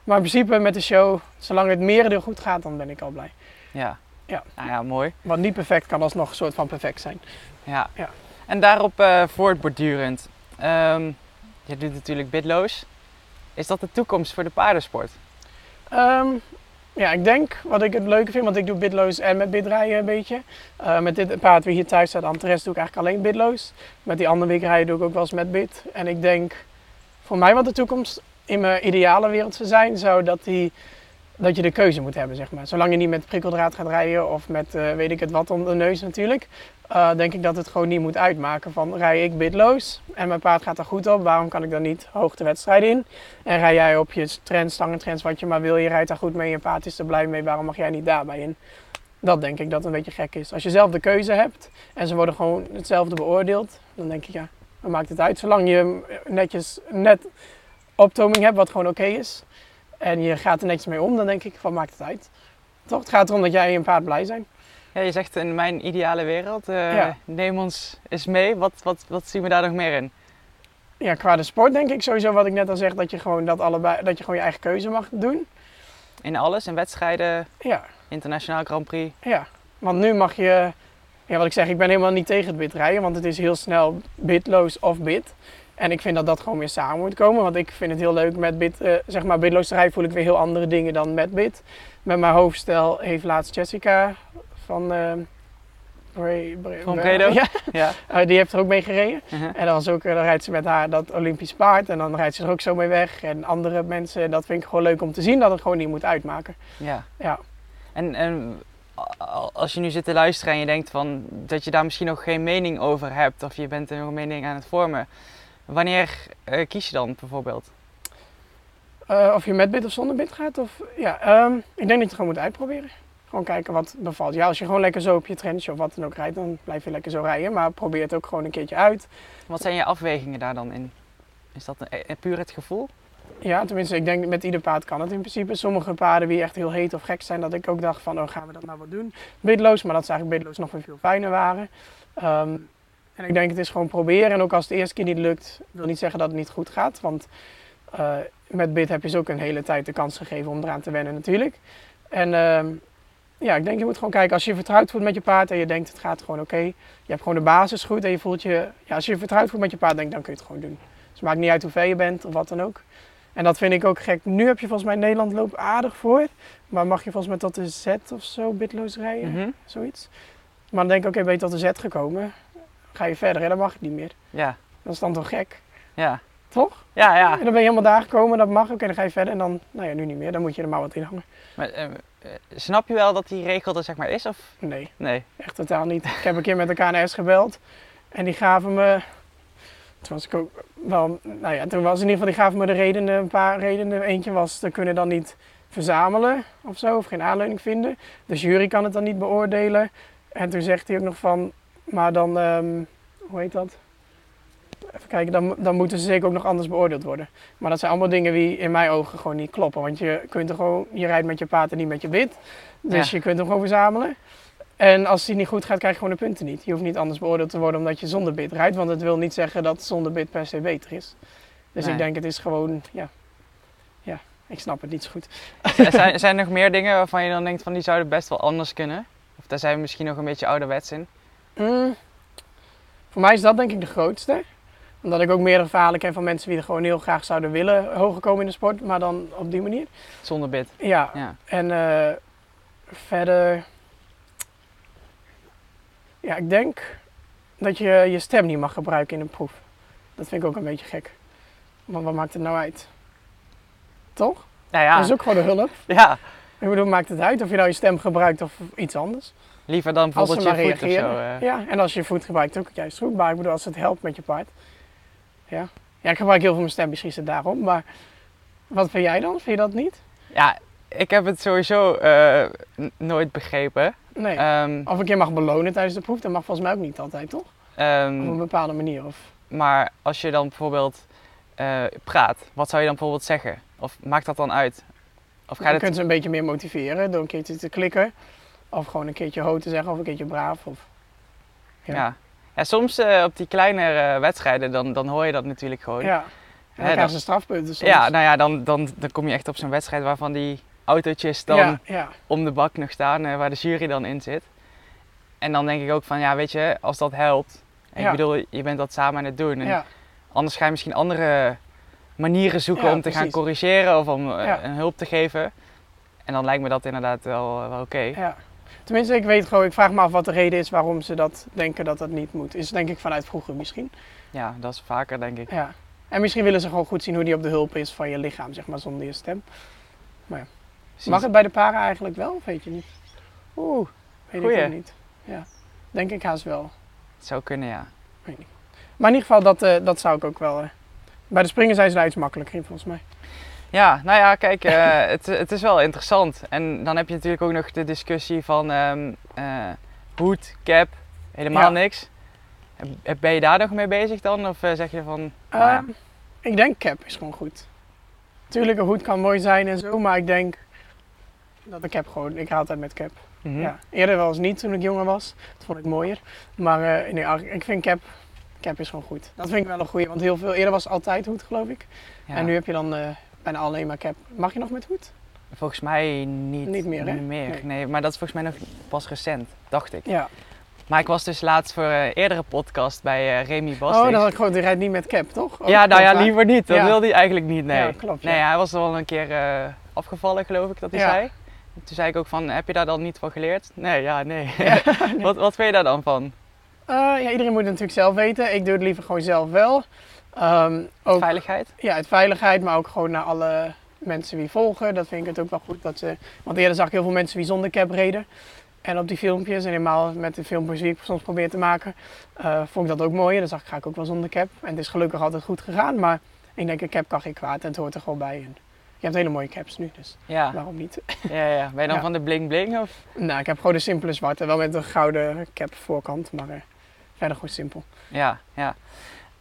Maar in principe met de show, zolang het merendeel goed gaat, dan ben ik al blij. Ja. Ja. Nou ja, mooi. Wat niet perfect kan alsnog een soort van perfect zijn. Ja. Ja. En daarop eh, voortbordurend. Ehm je doet natuurlijk bidloos. Is dat de toekomst voor de paardensport? Ehm, ja, ik denk wat ik het leuke vind, want ik doe bidloos en met bidrijden een beetje. Eh, met dit paard wie hier thuis staat, Antares, doe ik eigenlijk alleen bidloos. Met die andere wikrijden doe ik ook wel eens met bid. En ik denk, voor mij wat de toekomst in mijn ideale wereld zou zijn, zou dat, die, dat je de keuze moet hebben, zeg maar. Zolang je niet met prikkeldraad gaat rijden of met eh, weet ik het wat om de neus natuurlijk. eh, denk ik dat het gewoon niet moet uitmaken van rij ik bidloos en mijn paard gaat er goed op, waarom kan ik dan niet hoogtewedstrijden in? En rij jij op je trends, stangentrends, wat je maar wil, je rijdt daar goed mee, je paard is er blij mee, waarom mag jij niet daarbij in? Dat denk ik dat een beetje gek is. Als je zelf de keuze hebt en ze worden gewoon hetzelfde beoordeeld, dan denk ik ja, dan maakt het uit. Zolang je netjes net optoming hebt, wat gewoon oké is, en je gaat er netjes mee om, dan denk ik van maakt het uit. Toch? Het gaat erom dat jij en je paard blij zijn. Ja, je zegt in mijn ideale wereld, eh, Ja. neem ons eens mee. Wat, wat, wat zien we daar nog meer in? Ja, qua de sport denk ik sowieso wat ik net al zeg, dat je gewoon dat allebei, dat je gewoon je eigen keuze mag doen. In alles, in wedstrijden, Ja, internationaal Grand Prix. Ja, want nu mag je, ja wat ik zeg, ik ben helemaal niet tegen het bidrijden, want het is heel snel bidloos of bid. En ik vind dat dat gewoon weer samen moet komen, want ik vind het heel leuk met bid, eh, zeg maar bidloos te rijden voel ik weer heel andere dingen dan met bid. Met mijn hoofdstel heeft laatst Jessica van eh Bray, Bray- Van Bredo? Ja, Ja. eh, die heeft er ook mee gereden. Uh-huh. En dan, was ook, eh, dan rijdt ze met haar dat Olympisch paard en dan rijdt ze er ook zo mee weg. En andere mensen, dat vind ik gewoon leuk om te zien, dat het gewoon niet moet uitmaken. ja. Ja. En, en als je nu zit te luisteren en je denkt van, dat je daar misschien nog geen mening over hebt, of je bent er nog een mening aan het vormen, wanneer eh, kies je dan bijvoorbeeld? Eh, of je met bid of zonder bid gaat. Of, ja, ehm, ik denk dat je het gewoon moet uitproberen. Gewoon kijken wat bevalt. Ja, als je gewoon lekker zo op je trenchje of wat dan ook rijdt, dan blijf je lekker zo rijden. Maar probeer het ook gewoon een keertje uit. Wat zijn je afwegingen daar dan in? Is dat een, eh, puur het gevoel? Ja, tenminste, ik denk met ieder paard kan het in principe. Sommige paarden die echt heel heet of gek zijn, dat ik ook dacht van, oh gaan we dat nou wat doen? Bidloos, maar dat ze eigenlijk bidloos nog weer veel fijner waren. Ehm, En ik denk het is gewoon proberen. En ook als het de eerste keer niet lukt, wil niet zeggen dat het niet goed gaat. Want eh, met bid heb je ze ook een hele tijd de kans gegeven om eraan te wennen natuurlijk. En ehm, ja, ik denk je moet gewoon kijken als je vertrouwd voelt met je paard en je denkt het gaat gewoon oké. Je hebt gewoon de basis goed en je voelt je, ja, als je vertrouwd voelt met je paard, denk, dan kun je het gewoon doen. Dus het maakt niet uit hoe ver je bent of wat dan ook. En dat vind ik ook gek. Nu heb je volgens mij Nederland loop aardig voor. Maar mag je volgens mij tot de Z of zo bitloos rijden, Mhm. zoiets. Maar dan denk ik, oké, ben je tot de Z gekomen, ga je verder en dan mag het niet meer. Ja, Dat is dan toch gek, ja. toch? Ja, ja. En dan ben je helemaal daar gekomen, dat mag, oké, dan ga je verder en dan, nou ja, nu niet meer. Dan moet je er maar wat in hangen. Maar, eh, eh, snap je wel dat die regel er zeg maar is? Of? Nee, Nee. echt totaal niet. Ik heb een keer met de KNS gebeld en die gaven me, toen was ik ook wel, nou ja, toen was in ieder geval, die gaven me de redenen, een paar redenen. Eentje was, ze kunnen dan niet verzamelen of zo, of geen aanleuning vinden. De jury kan het dan niet beoordelen. En toen zegt hij ook nog van, maar dan, ehm, hoe heet dat? Even kijken, dan, dan moeten ze zeker ook nog anders beoordeeld worden. Maar dat zijn allemaal dingen die in mijn ogen gewoon niet kloppen. Want je kunt er gewoon, je rijdt met je paard en niet met je bit. Dus Ja. je kunt hem gewoon verzamelen. En als hij niet goed gaat, krijg je gewoon de punten niet. Je hoeft niet anders beoordeeld te worden omdat je zonder bit rijdt. Want het wil niet zeggen dat zonder bit per se beter is. Dus Nee. ik denk het is gewoon, ja, ja, ik snap het niet zo goed. Zijn, zijn er nog meer dingen waarvan je dan denkt van die zouden best wel anders kunnen? Of daar zijn we misschien nog een beetje ouderwets in? Mm, voor mij is dat denk ik de grootste. Omdat ik ook meerdere verhalen ken van mensen die er gewoon heel graag zouden willen hoger komen in de sport. Maar dan op die manier. Zonder bit. Ja, Ja. en eh, verder. Ja, ik denk dat je je stem niet mag gebruiken in een proef. Dat vind ik ook een beetje gek. Want wat maakt het nou uit? Toch? Nou ja, Dat is ook gewoon een hulp. ja. Ik bedoel, maakt het uit of je nou je stem gebruikt of iets anders? Liever dan bijvoorbeeld je voet of zo. eh. Ja, en als je je voet gebruikt ook juist goed. Maar ik bedoel, als het helpt met je paard. Ja. Ja, ik gebruik heel veel mijn stem, misschien is het daarom. Maar wat vind jij dan? Vind je dat niet? Ja, ik heb het sowieso eh, nooit begrepen. Nee. Ehm, Of een keer mag belonen tijdens de proef, dat mag volgens mij ook niet altijd, toch? ehm, Op een bepaalde manier. Of... maar als je dan bijvoorbeeld eh, praat, wat zou je dan bijvoorbeeld zeggen? Of maakt dat dan uit? Of Je gaat het... kunt ze een beetje meer motiveren door een keertje te klikken. Of gewoon een keertje ho te zeggen of een keertje braaf. Of... ja. ja. Ja. soms eh, op die kleinere wedstrijden, dan, dan hoor je dat natuurlijk gewoon. Ja. En dan krijgen ze strafpunten soms. Ja, nou ja, dan, dan, dan kom je echt op zo'n wedstrijd waarvan die autootjes dan ja, ja. om de bak nog staan, eh, waar de jury dan in zit. En dan denk ik ook van, ja, weet je, als dat helpt. En. Ik bedoel, je bent dat samen aan het doen. En ja. Anders ga je misschien andere manieren zoeken om te gaan corrigeren of om eh, een hulp te geven. En dan lijkt me dat inderdaad wel, wel oké. ja. Tenminste, ik weet gewoon, ik vraag me af wat de reden is waarom ze dat denken dat dat niet moet. Is denk ik vanuit vroeger misschien. Ja, dat is vaker denk ik. Ja. En misschien willen ze gewoon goed zien hoe die op de hulp is van je lichaam, zeg maar, zonder je stem. Precies. Mag het bij de paren eigenlijk wel, of weet je niet? Oeh, weet ik ook niet. Ja. Denk ik haast wel. Het zou kunnen, ja. Maar in ieder geval, dat, eh, dat zou ik ook wel... eh, Bij de springen zijn ze daar iets makkelijker in, volgens mij. Ja, nou ja, kijk, eh, het, het is wel interessant. En dan heb je natuurlijk ook nog de discussie van eh, hoed, cap, helemaal Ja. niks. Ben je daar nog mee bezig dan? Of eh, zeg je van, nou Ehm, ik denk cap is gewoon goed. Tuurlijk, een hoed kan mooi zijn en zo, maar ik denk dat de cap gewoon... Ik ga altijd met cap. mhm. Ja. Eerder wel eens niet toen ik jonger was. Dat vond ik mooier. Maar nee, ik vind cap, cap is gewoon goed. Dat vind ik wel een goeie, want heel veel... Eerder was het altijd hoed, geloof ik. Ja. En nu heb je dan bijna alleen maar cap. Mag je nog met hoed? Volgens mij niet, Niet meer, hè? meer. Nee. Nee. maar dat is volgens mij nog pas recent, dacht ik. Ja. Maar ik was dus laatst voor een eerdere podcast bij eh, Remy Bastings. Oh, dan had ik gewoon... Die rijdt niet met cap, toch? Ook ja, nou ja, liever niet. Dat Ja. wilde hij eigenlijk niet, nee. Ja, klopt. Ja. Nee, hij was er wel een keer eh, afgevallen, geloof ik, dat hij zei. Toen zei ik ook van, heb je daar dan niet van geleerd? Nee, ja, nee. Wat, wat vind je daar dan van? Eh, ja, iedereen moet het natuurlijk zelf weten. Ik doe het liever gewoon zelf wel. Ook Veiligheid? ja, uit veiligheid, maar ook gewoon naar alle mensen die volgen. Dat vind ik het ook wel goed. Dat ze, want eerder zag ik heel veel mensen die zonder cap reden. En op die filmpjes, en helemaal met de filmpjes die ik soms probeer te maken, eh, vond ik dat ook mooi. Dan zag ik, ga ik ook wel zonder cap. En het is gelukkig altijd goed gegaan. Maar ik denk, een cap kan geen kwaad en het hoort er gewoon bij. En je hebt hele mooie caps nu, dus Ja. waarom niet? ja, ja. Ben je dan Ja. van de bling bling? Of? nou, ik heb gewoon de simpele zwarte, wel met een gouden cap voorkant, maar eh, verder gewoon simpel. Ja, ja.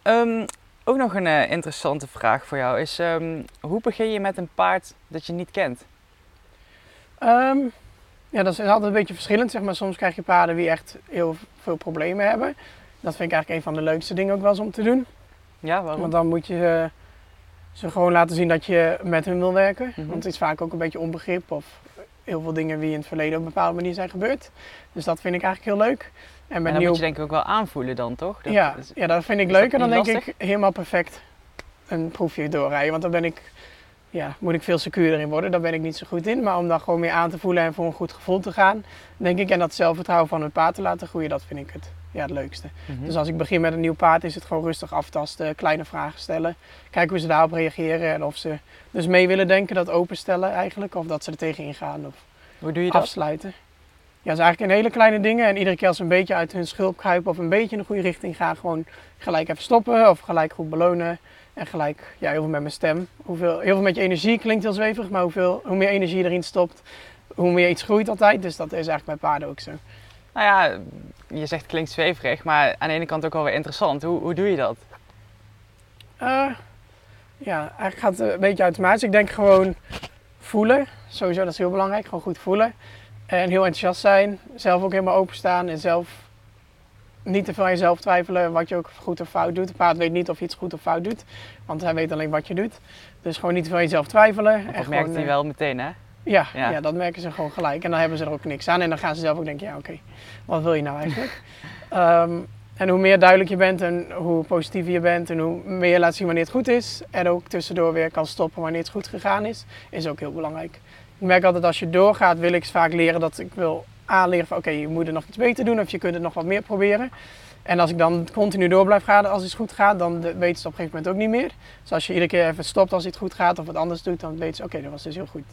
Ehm, ook nog een eh, interessante vraag voor jou is, ehm, hoe begin je met een paard dat je niet kent? Ehm, ja, dat is altijd een beetje verschillend. Zeg maar. Soms krijg je paarden die echt heel veel problemen hebben. Dat vind ik eigenlijk een van de leukste dingen ook wel eens om te doen. Ja, waarom? Want dan moet je eh, ze gewoon laten zien dat je met hun wil werken. Mhm. Want het is vaak ook een beetje onbegrip of heel veel dingen die in het verleden op een bepaalde manier zijn gebeurd. Dus dat vind ik eigenlijk heel leuk. En en met nieuw... moet je denk ik ook wel aanvoelen dan, toch? Dat ja, is- ja, dat vind ik dat leuk. En dan denk lastig? ik helemaal perfect een proefje doorrijden. Want dan ben ik, ja, moet ik veel secuurder in worden. Daar ben ik niet zo goed in. Maar om dan gewoon meer aan te voelen en voor een goed gevoel te gaan, denk ik. En dat zelfvertrouwen van het paard te laten groeien, dat vind ik het, ja, het leukste. Mhm. Dus als ik begin met een nieuw paard, is het gewoon rustig aftasten, kleine vragen stellen. Kijken hoe ze daarop reageren en of ze dus mee willen denken, dat openstellen eigenlijk. Of dat ze er tegen ingaan of Hoe doe je dat? afsluiten. Ja, is eigenlijk in hele kleine dingen. En iedere keer als ze een beetje uit hun schulp kruipen of een beetje in de goede richting gaan, gewoon gelijk even stoppen of gelijk goed belonen. En gelijk, ja, heel veel met mijn stem. Hoeveel, heel veel met je energie klinkt heel zweverig, maar hoeveel, hoe meer energie je erin stopt, hoe meer iets groeit altijd. Dus dat is eigenlijk bij paarden ook zo. Nou ja, je zegt het klinkt zweverig, maar aan de ene kant ook wel weer interessant. Hoe, hoe doe je dat? Eh, ja, eigenlijk gaat het een beetje automatisch. Ik denk gewoon voelen. Sowieso, dat is heel belangrijk. Gewoon goed voelen. En heel enthousiast zijn. Zelf ook helemaal openstaan. En zelf niet te veel aan jezelf twijfelen wat je ook goed of fout doet. Een paard weet niet of je iets goed of fout doet. Want hij weet alleen wat je doet. Dus gewoon niet te veel aan jezelf twijfelen. Dat en merkt gewoon, hij eh, wel meteen, hè? Ja, Ja. ja. dat merken ze gewoon gelijk. En dan hebben ze er ook niks aan. En dan gaan ze zelf ook denken, ja oké, wat wil je nou eigenlijk? Ehm, en hoe meer duidelijk je bent en hoe positiever je bent en hoe meer je laat zien wanneer het goed is. En ook tussendoor weer kan stoppen wanneer het goed gegaan is, is ook heel belangrijk. Ik merk altijd als je doorgaat, wil ik vaak leren dat ik wil aanleren van oké, je moet er nog iets beter doen of je kunt het nog wat meer proberen. En als ik dan continu door blijf gaan als iets goed gaat, dan weten ze op een gegeven moment ook niet meer. Dus als je iedere keer even stopt als iets goed gaat of wat anders doet, dan weten ze oké, dat was dus heel goed.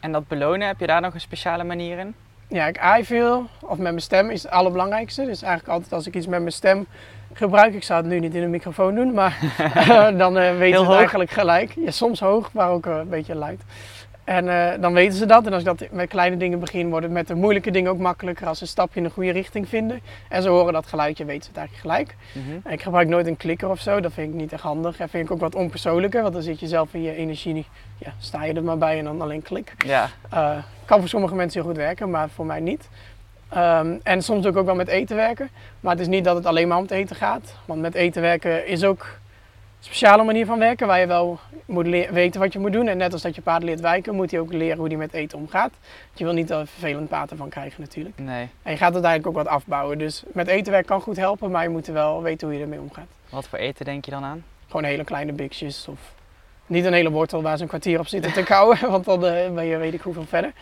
En dat belonen, heb je daar nog een speciale manier in? Ja, ik aai veel, of met mijn stem is het allerbelangrijkste. Dus eigenlijk altijd als ik iets met mijn stem gebruik, ik zou het nu niet in de microfoon doen, maar dan eh, Heel ze het hoog? eigenlijk gelijk. Ja, soms hoog, maar ook eh, een beetje luid. En eh, dan weten ze dat. En als ik dat met kleine dingen begin, wordt het met de moeilijke dingen ook makkelijker als ze een stapje in de goede richting vinden. En ze horen dat geluidje, weten ze het eigenlijk gelijk. Mhm. Ik gebruik nooit een klikker of zo, dat vind ik niet echt handig. En vind ik ook wat onpersoonlijker, want dan zit je zelf in je energie ja, sta je er maar bij en dan alleen klik. Ja, Eh, kan voor sommige mensen heel goed werken, maar voor mij niet. Ehm, en soms doe ik ook wel met eten werken. Maar het is niet dat het alleen maar om het eten gaat. Want met eten werken is ook een speciale manier van werken. Waar je wel moet weten wat je moet doen. En net als dat je paard leert wijken, moet hij ook leren hoe hij met eten omgaat. Want je wil niet een vervelend paard ervan krijgen natuurlijk. nee. En je gaat het eigenlijk ook wat afbouwen. Dus met eten werken kan goed helpen, maar je moet er wel weten hoe je ermee omgaat. Wat voor eten denk je dan aan? Gewoon hele kleine bikjes of niet een hele wortel waar ze een kwartier op zitten te kauwen, want dan eh, ben je weet ik hoeveel verder.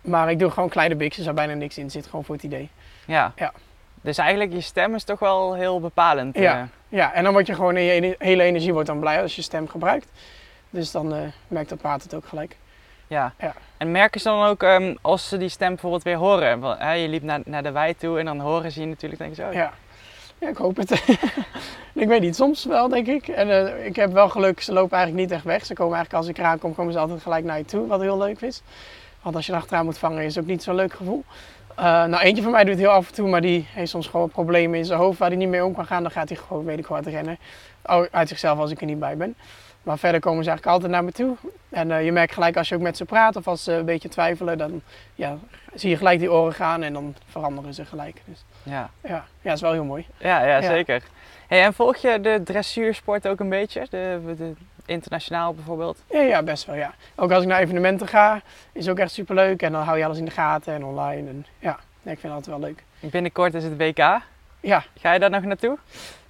Maar ik doe gewoon kleine bikjes waar bijna niks in zit, gewoon voor het idee. Ja. Ja. Dus eigenlijk je stem is toch wel heel bepalend. Ja. eh. Ja, en dan word je gewoon je hele energie wordt dan blij als je stem gebruikt. Dus dan eh, merkt dat paard het ook gelijk. Ja. Ja. En merken ze dan ook ehm, als ze die stem bijvoorbeeld weer horen? Want, hè, je liep naar, naar de wei toe en dan horen ze je natuurlijk denken ze, oh, Ja, ja ik hoop het. ik weet niet, soms wel denk ik. En eh, ik heb wel geluk, ze lopen eigenlijk niet echt weg. Ze komen eigenlijk als ik eraan kom, komen ze altijd gelijk naar je toe, wat heel leuk is. Want als je er achteraan moet vangen, is het ook niet zo'n leuk gevoel. Eh, nou, eentje van mij doet het heel af en toe, maar die heeft soms gewoon problemen in zijn hoofd waar hij niet mee om kan gaan. Dan gaat hij gewoon, weet ik hard rennen. Oh, Uit zichzelf als ik er niet bij ben. Maar verder komen ze eigenlijk altijd naar me toe. En eh, je merkt gelijk als je ook met ze praat of als ze een beetje twijfelen, dan ja, zie je gelijk die oren gaan en dan veranderen ze gelijk. Dus ja. ja, ja, dat is wel heel mooi. Ja, ja, Ja. zeker. Hey, en volg je de dressuursport ook een beetje? De, de internationaal bijvoorbeeld? Ja, ja, best wel, ja. Ook als ik naar evenementen ga, is ook echt superleuk. En dan hou je alles in de gaten en online. En, ja, ik vind dat wel leuk. Binnenkort is het WK. Ja, Ga je daar nog naartoe?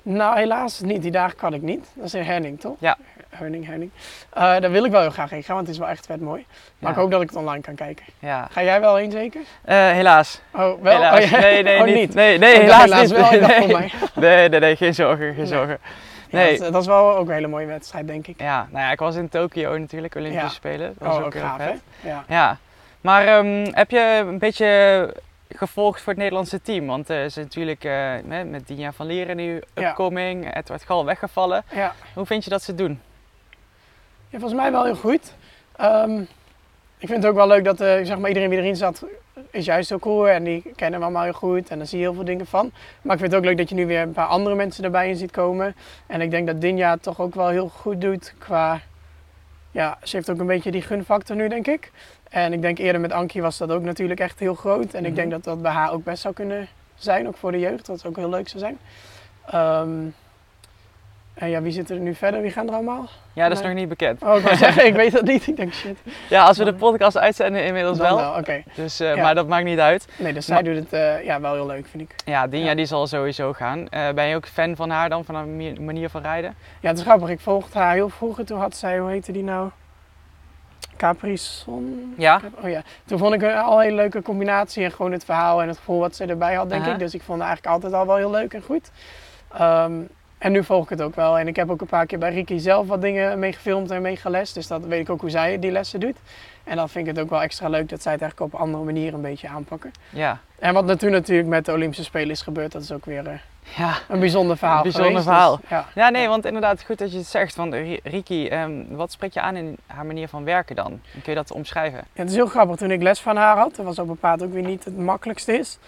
Nou helaas niet. Die dagen kan ik niet. Dat is in Herning, toch? Ja. Herning, Herning. Eh, daar wil ik wel heel graag heen gaan, want het is wel echt vet mooi. Maar Ja. ik hoop dat ik het online kan kijken. Ja. Ga jij wel heen zeker? Eh, helaas. Oh, wel? helaas. Oh, ja. Nee, nee, Oh, niet. Nee, Oh, nee ik dacht helaas, niet. wel. Nee. voor mij. nee, nee, nee, geen zorgen, geen Nee. zorgen. Ja, Nee. dat, dat is wel ook een hele mooie wedstrijd, denk ik. Ja, nou ja, ik was in Tokio natuurlijk, Olympische. Spelen. Dat was oh, ook ook heel gaaf, hè? vet. Ja. Ja, maar ehm, heb je een beetje gevolgd voor het Nederlandse team? Want er is natuurlijk eh, met, Dinja van Lieren nu Ja. upcoming, Edward Gal weggevallen. ja. Hoe vind je dat ze het doen? Ja, volgens mij wel heel goed. Ehm, ik vind het ook wel leuk dat eh, zeg maar, iedereen die erin zat, is juist heel cool. En die kennen we allemaal heel goed. En daar zie je heel veel dingen van. Maar ik vind het ook leuk dat je nu weer een paar andere mensen erbij in ziet komen. En ik denk dat Dinja het toch ook wel heel goed doet qua... Ja, ze heeft ook een beetje die gunfactor nu, denk ik. En ik denk eerder met Ankie was dat ook natuurlijk echt heel groot. En ik Mhm. denk dat dat bij haar ook best zou kunnen zijn, ook voor de jeugd. Dat ook heel leuk zou zijn. Ehm, en ja, wie zit er nu verder? Wie gaan er allemaal? Ja, dat is nog niet bekend. Oh, ik wou zeggen, ik weet dat niet. Ik denk shit. Ja, als we de podcast uitzenden inmiddels Dan wel. Oké. Dus, eh, Ja. Maar dat maakt niet uit. Nee, dus zij doet het eh, ja, wel heel leuk, vind ik. Ja, Dinja Ja. die zal sowieso gaan. Eh, ben je ook fan van haar dan, van haar manier- manier van rijden? Ja, het is grappig. Ik volgde haar heel vroeger. Toen had zij, hoe heette die nou? Capri Sun? Ja? Oh ja. Toen vond ik haar al een hele leuke combinatie. En gewoon het verhaal en het gevoel wat ze erbij had, denk ik. Dus ik vond haar eigenlijk altijd al wel heel leuk en goed. Ehm, en nu volg ik het ook wel. En ik heb ook een paar keer bij Ricky zelf wat dingen mee gefilmd en mee gelest. Dus dat weet ik ook hoe zij die lessen doet. En dan vind ik het ook wel extra leuk dat zij het eigenlijk op een andere manier een beetje aanpakken. Ja. En wat toen natuurlijk met de Olympische Spelen is gebeurd, dat is ook weer eh, Ja. een bijzonder verhaal Een bijzonder geweest. verhaal. Dus, ja. Ja, nee, want inderdaad, goed dat je het zegt. Want Ri- Riki, ehm, wat spreekt je aan in haar manier van werken dan? Kun je dat omschrijven? Ja, het is heel grappig. Toen ik les van haar had, dat was op bepaald ook weer niet het makkelijkste is.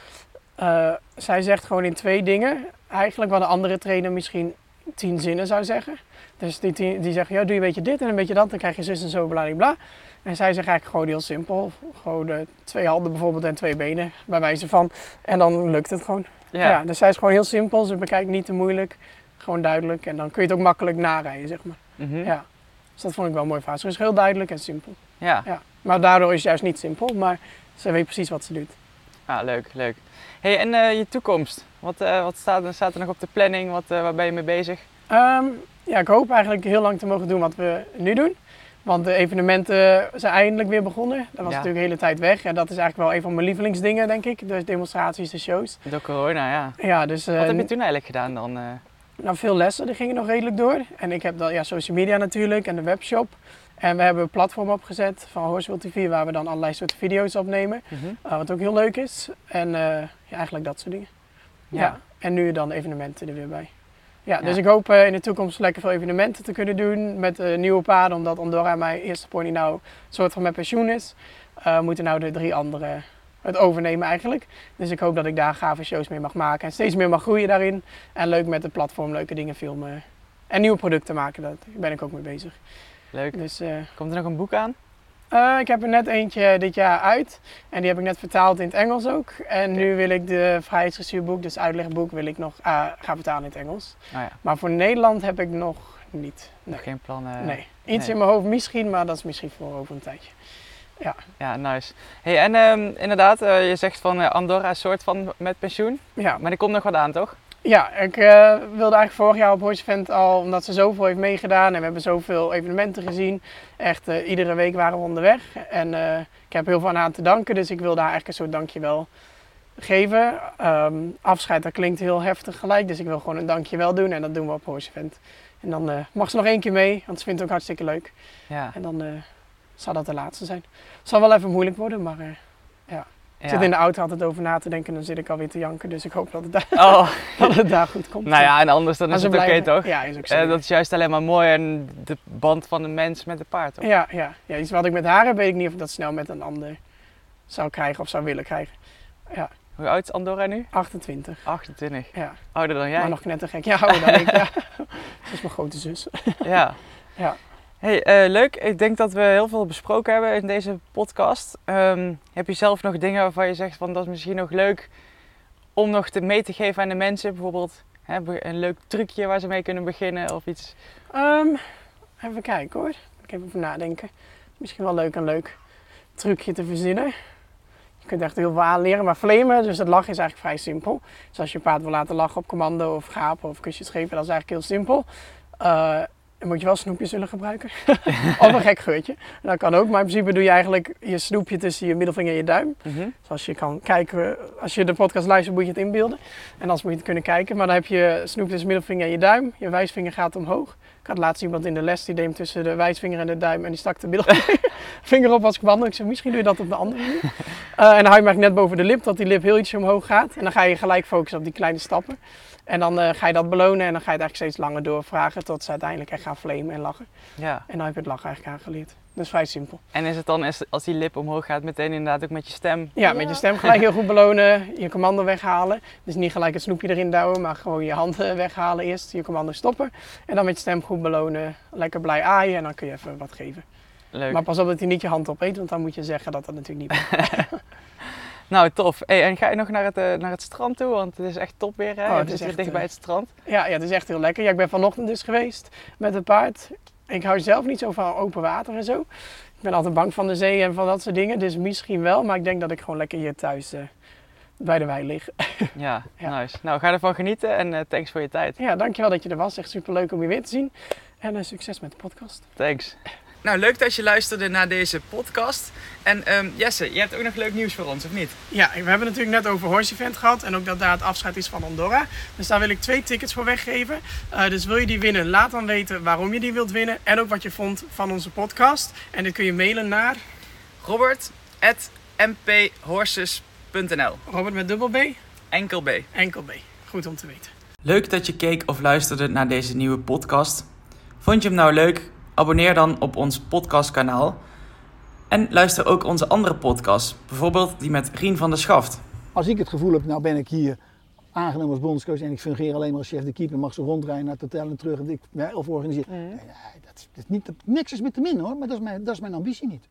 Eh, zij zegt gewoon in twee dingen. Eigenlijk wat een andere trainer misschien tien zinnen zou zeggen. Dus die, tien- die zegt, ja, doe je een beetje dit en een beetje dat, dan krijg je zus en zo, bla bla. En zij zegt eigenlijk gewoon heel simpel. Gewoon eh, twee handen bijvoorbeeld en twee benen, bij wijze van. En dan lukt het gewoon. Ja. dus zij is gewoon heel simpel. Ze bekijkt niet te moeilijk. Gewoon duidelijk. En dan kun je het ook makkelijk narijden, zeg maar. Mhm. Ja. Dus dat vond ik wel mooi van haar. Ze is heel duidelijk en simpel. ja. Ja. Maar daardoor is het juist niet simpel, maar ze weet precies wat ze doet. Ah, leuk, leuk. Hey, en eh, je toekomst? Wat, eh, wat staat, er- staat er nog op de planning? Wat, eh, waar ben je mee bezig? Ehm, ja, ik hoop eigenlijk heel lang te mogen doen wat we nu doen. Want de evenementen zijn eindelijk weer begonnen. Dat was Ja. natuurlijk de hele tijd weg. En dat is eigenlijk wel een van mijn lievelingsdingen, denk ik. Dus demonstraties, de shows. Door corona, ja. Ja, dus Wat heb je toen eigenlijk gedaan dan? nou, veel lessen, die gingen nog redelijk door. En ik heb dan ja, social media natuurlijk en de webshop. En we hebben een platform opgezet van Horseville TV, waar we dan allerlei soorten video's opnemen. Eh, wat ook heel leuk is. En ja, eigenlijk dat soort dingen. Ja. Ja. En nu dan evenementen er weer bij. Ja, Ja. dus ik hoop eh, in de toekomst lekker veel evenementen te kunnen doen met eh, nieuwe paarden. Omdat Andorra mijn eerste pony nou een soort van met pensioen is. eh, moeten nou de drie anderen het overnemen eigenlijk. Dus ik hoop dat ik daar gave shows mee mag maken. En steeds meer mag groeien daarin. En leuk met het platform leuke dingen filmen. En nieuwe producten maken, daar ben ik ook mee bezig. Leuk. Dus Komt er nog een boek aan? Eh, ik heb er net eentje dit jaar uit. En die heb ik net vertaald in het Engels ook. En nu wil ik de vrijheidsdressuurboek, dus uitlegboek, wil ik nog eh, gaan vertalen in het Engels. Ja, Maar voor Nederland heb ik nog niet. Nee. nog geen plannen. nee. Iets nee. in mijn hoofd misschien, maar dat is misschien voor over een tijdje. Ja, nice. Hey, en ehm, inderdaad, eh, je zegt van eh, Andorra is soort van met pensioen. Ja, Maar er komt nog wat aan, toch? Ja ik eh, wilde eigenlijk vorig jaar op Horse Event al, omdat ze zoveel heeft meegedaan en we hebben zoveel evenementen gezien. Echt, eh, iedere week waren we onderweg. En eh, ik heb heel veel aan haar te danken, dus ik wilde haar eigenlijk een soort dankjewel geven. Ehm, afscheid, dat klinkt heel heftig gelijk, dus ik wil gewoon een dankjewel doen en dat doen we op Horse Event. En dan mag ze nog één keer mee, want ze vindt het ook hartstikke leuk. Ja. En dan zal dat de laatste zijn. Het zal wel even moeilijk worden, maar eh, ik Ja. zit in de auto altijd over na te denken en dan zit ik alweer te janken. Dus ik hoop dat het daar, Oh, dat het daar goed komt. nou ja, en anders dan is ze het oké, toch? Ja, is ook zo. Eh, dat is juist alleen maar mooi en de band van de mens met de paard, toch? ja, ja, ja, iets wat ik met haar heb, weet ik niet of ik dat snel met een ander zou krijgen of zou willen krijgen. Hoe oud is Andorra nu? 28, 28. ja. Ouder dan jij? Maar nog knettergek. Ja, ouder dan ik. Ja. Dat is mijn grote zus. Ja. Ja. Hey, eh, leuk. Ik denk dat we heel veel besproken hebben in deze podcast. Ehm, heb je zelf nog dingen waarvan je zegt van dat is misschien nog leuk om nog te mee te geven aan de mensen? Bijvoorbeeld hè, een leuk trucje waar ze mee kunnen beginnen of iets. Ehm, even kijken hoor. Ik heb even nadenken. Misschien wel leuk een leuk trucje te verzinnen. Je kunt echt heel veel aanleren, maar flamen, dus het lachen is eigenlijk vrij simpel. Dus als je paard wil laten lachen op commando of gapen of kusjes geven, dat is eigenlijk heel simpel. Eh, dan moet je wel snoepjes zullen gebruiken. of een gek geurtje. Dat kan ook, maar in principe doe je eigenlijk je snoepje tussen je middelvinger en je duim. Zoals je kan kijken, als je de podcast luistert moet je het inbeelden. En anders moet je het kunnen kijken. Maar dan heb je snoep tussen middelvinger en je duim. Je wijsvinger gaat omhoog. Ik had laatst iemand in de les die deed hem tussen de wijsvinger en de duim. En die stak de middelvinger op als ik wandel. Ik zei, misschien doe je dat op de andere manier. Eh, en dan hou je hem eigenlijk net boven de lip, dat die lip heel ietsje omhoog gaat. En dan ga je gelijk focussen op die kleine stappen. En dan eh, ga je dat belonen en dan ga je het eigenlijk steeds langer doorvragen. Tot ze uiteindelijk echt gaan flamen en lachen. Ja. En dan heb je het lachen eigenlijk aangeleerd. Dat is vrij simpel. En is het dan als- die lip omhoog gaat meteen inderdaad ook met je stem? Ja, met je stem gelijk heel goed belonen, je commando weghalen. Dus niet gelijk het snoepje erin douwen, maar gewoon je handen weghalen eerst, je commando stoppen. En dan met je stem goed belonen, lekker blij aaien en dan kun je even wat geven. Leuk. Maar pas op dat hij niet je hand opeet, want dan moet je zeggen dat dat natuurlijk niet. Nou, tof. Hey, en ga je nog naar het, eh, naar het strand toe? Want het is echt top weer. Hè? Oh, het is echt, dicht eh, bij het strand. Ja, ja, het is echt heel lekker. Ja, ik ben vanochtend dus geweest met het paard. Ik hou zelf niet zo van open water en zo. Ik ben altijd bang van de zee en van dat soort dingen. Dus misschien wel, maar ik denk dat ik gewoon lekker hier thuis eh, bij de wei lig. Ja, Ja. nice. Nou, ga ervan genieten en thanks voor je tijd. Ja, dankjewel dat je er was. Echt super leuk om je weer te zien. En succes met de podcast. Thanks. Nou, leuk dat je luisterde naar deze podcast. En ehm, Jesse, je hebt ook nog leuk nieuws voor ons, of niet? Ja, we hebben natuurlijk net over Horse Event gehad en ook dat daar het afscheid is van Andorra. Dus daar wil ik twee tickets voor weggeven. Eh, dus wil je die winnen, laat dan weten waarom je die wilt winnen en ook wat je vond van onze podcast. En dit kun je mailen naar robert.mphorses.nl Robert met dubbel B, Enkel B. enkel B. Goed om te weten. Leuk dat je keek of luisterde naar deze nieuwe podcast. Vond je hem nou leuk? Abonneer dan op ons podcastkanaal. En luister ook onze andere podcasts, bijvoorbeeld die met Rien van der Schaft. Als ik het gevoel heb, nou ben ik hier aangenomen als bondscoach en ik fungeer alleen maar als chef de keeper, mag zo rondrijden naar het hotel en terug en ik, of organiseren. Nee, dat, is- dat is niet, dat, niks is met te min hoor, maar dat is mijn, dat is mijn ambitie niet.